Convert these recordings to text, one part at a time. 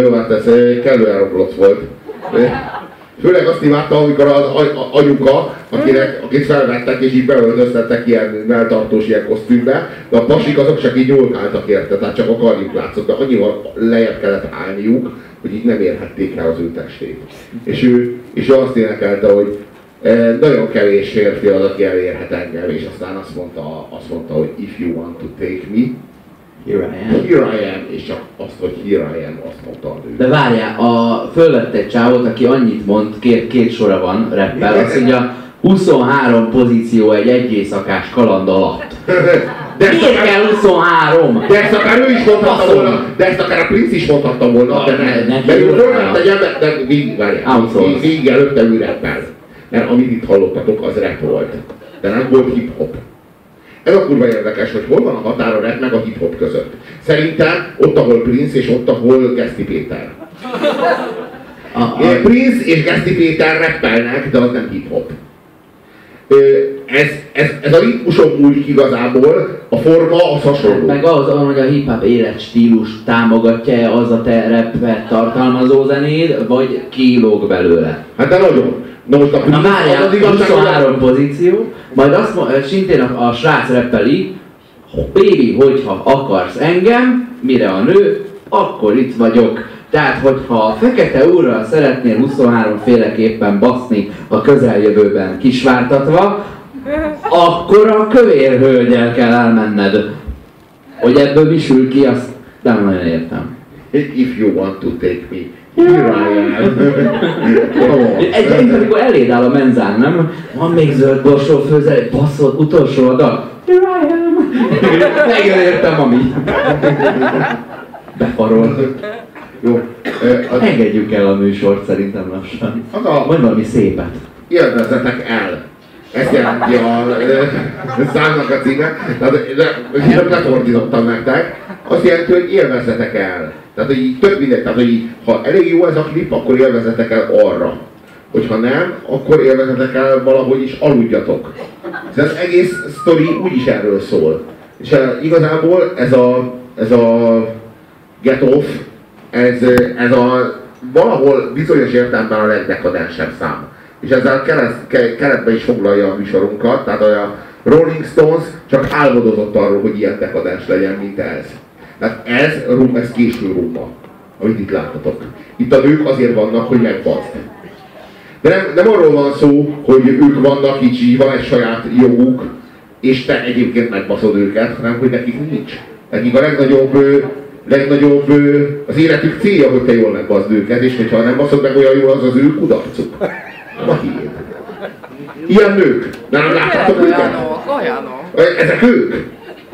Jó, hát ez kellően roblott volt. Főleg azt imádta, amikor az anyuka, akinek, akit felvettek és így beöltöztettek ilyen melltartós ilyen kosztümbe, de a pasik azok csak így nyúlkáltak érte, tehát csak a karjuk látszott, de annyival lejjebb kellett állniuk, hogy így nem érhették el az ő testét. És ő, és ő azt énekelte, hogy nagyon kevés férfi az, aki elérhet engem, és aztán azt mondta, azt mondta, hogy if you want to take me, Here I am. Here I am, és csak azt, hogy here I am, azt mondta nő. De várjál, a fölvett egy csávot, aki annyit mond, két, két sora van reppel, azt mondja, 23 pozíció egy egy éjszakás kaland alatt. De Miért akár, kell 23? De ezt akár ő is mondhatta volna, de ezt akár a Prince is mondhatta volna, de ne, ne, mert ő fölvett egy ember, de végig, várjál, végig előtte ő reppel. Mert amit itt hallottatok, az rap volt. De nem volt hip-hop. Ez a kurva érdekes, hogy hol van a határ a rap meg a hip-hop között. Szerintem ott, ahol Prince és ott, ahol Geszti Péter. A, a... Prince és Geszti Péter rappelnek, de az nem hip-hop. Ez, ez, ez a ritmuson múlik igazából, a forma az hasonló. Meg az, hogy a hip-hop életstílus támogatja az a te rappet tartalmazó zenéd, vagy kilóg belőle? Hát de nagyon. Na most a Na várjál, az igazság, 23 pozíció, majd azt mondja, szintén a, a srác reppeli, Baby, hogyha akarsz engem, mire a nő, akkor itt vagyok. Tehát, hogyha a fekete úrral szeretnél 23 féleképpen baszni a közeljövőben kisvártatva, akkor a kövér hölgyel kell elmenned. Hogy ebből mi sül ki, azt nem nagyon értem. If you want to take me Am. Egyébként, amikor eléd áll a menzán, nem? Van még zöld borsó főzel, egy baszott utolsó adag. Here I am. Megértem, ami. Befarol. Jó. Az... Engedjük el a műsort szerintem lassan. Az a... Mondj valami szépet. Élvezzetek el. Ezt jelenti a számnak a címe. Tehát, de, lefordítottam nektek. Azt jelenti, hogy élvezzetek el. Tehát, hogy így tök mindegy, tehát, hogy így, ha elég jó ez a klip, akkor élvezetek el arra. Hogyha nem, akkor élvezetek el valahogy is aludjatok. Ez az egész sztori úgyis erről szól. És igazából ez a, ez a Get Off, ez, ez a valahol bizonyos értelemben a legdekadensebb szám. És ezzel keret, keretbe is foglalja a műsorunkat, tehát a Rolling Stones csak álmodozott arról, hogy ilyen dekadens legyen, mint ez. Tehát ez, rum, ez késő rumba, amit itt láttatok. Itt a nők azért vannak, hogy megbaszd. De nem, nem arról van szó, hogy ők vannak, így van egy saját joguk, és te egyébként megbaszod őket, hanem hogy nekik nincs. Nekik a legnagyobb, legnagyobb az életük célja, hogy te jól megbaszd őket, és hogyha nem baszod meg olyan jól, az az ő kudarcuk. A hiéd. Ilyen nők. Nem láthatok őket? Ezek ők.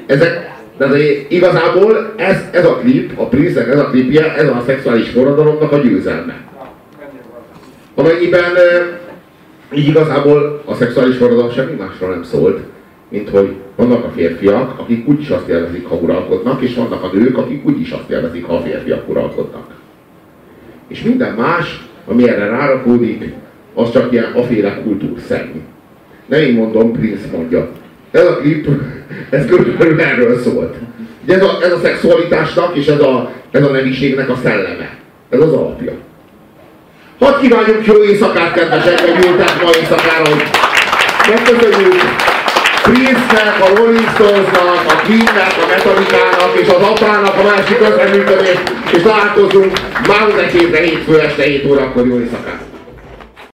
Ezek, de igazából ez, ez a klip, a prince ez a klipje, ez a szexuális forradalomnak a győzelme. Amennyiben így igazából a szexuális forradalom semmi másról nem szólt, mint hogy vannak a férfiak, akik úgyis azt élvezik, ha uralkodnak, és vannak a nők, akik úgyis azt élvezik, ha a férfiak uralkodnak. És minden más, ami erre rárakódik, az csak ilyen aféle kultúrszerű. Nem én mondom, Prince mondja. Ez a klip, ez körülbelül erről szólt. Ugye ez a, ez a szexualitásnak és ez a, ez a nemiségnek a szelleme. Ez az alapja. Hadd kívánjuk jó éjszakát, kedvesek, hogy ültek ma éjszakára, hogy megköszönjük Prince-nek, a Rolling Stones-nak, a Queen-nek, a Metallica-nak és az apának a másik közreműködést, és találkozunk már hétre hétfő este 7 órakor jó éjszakát!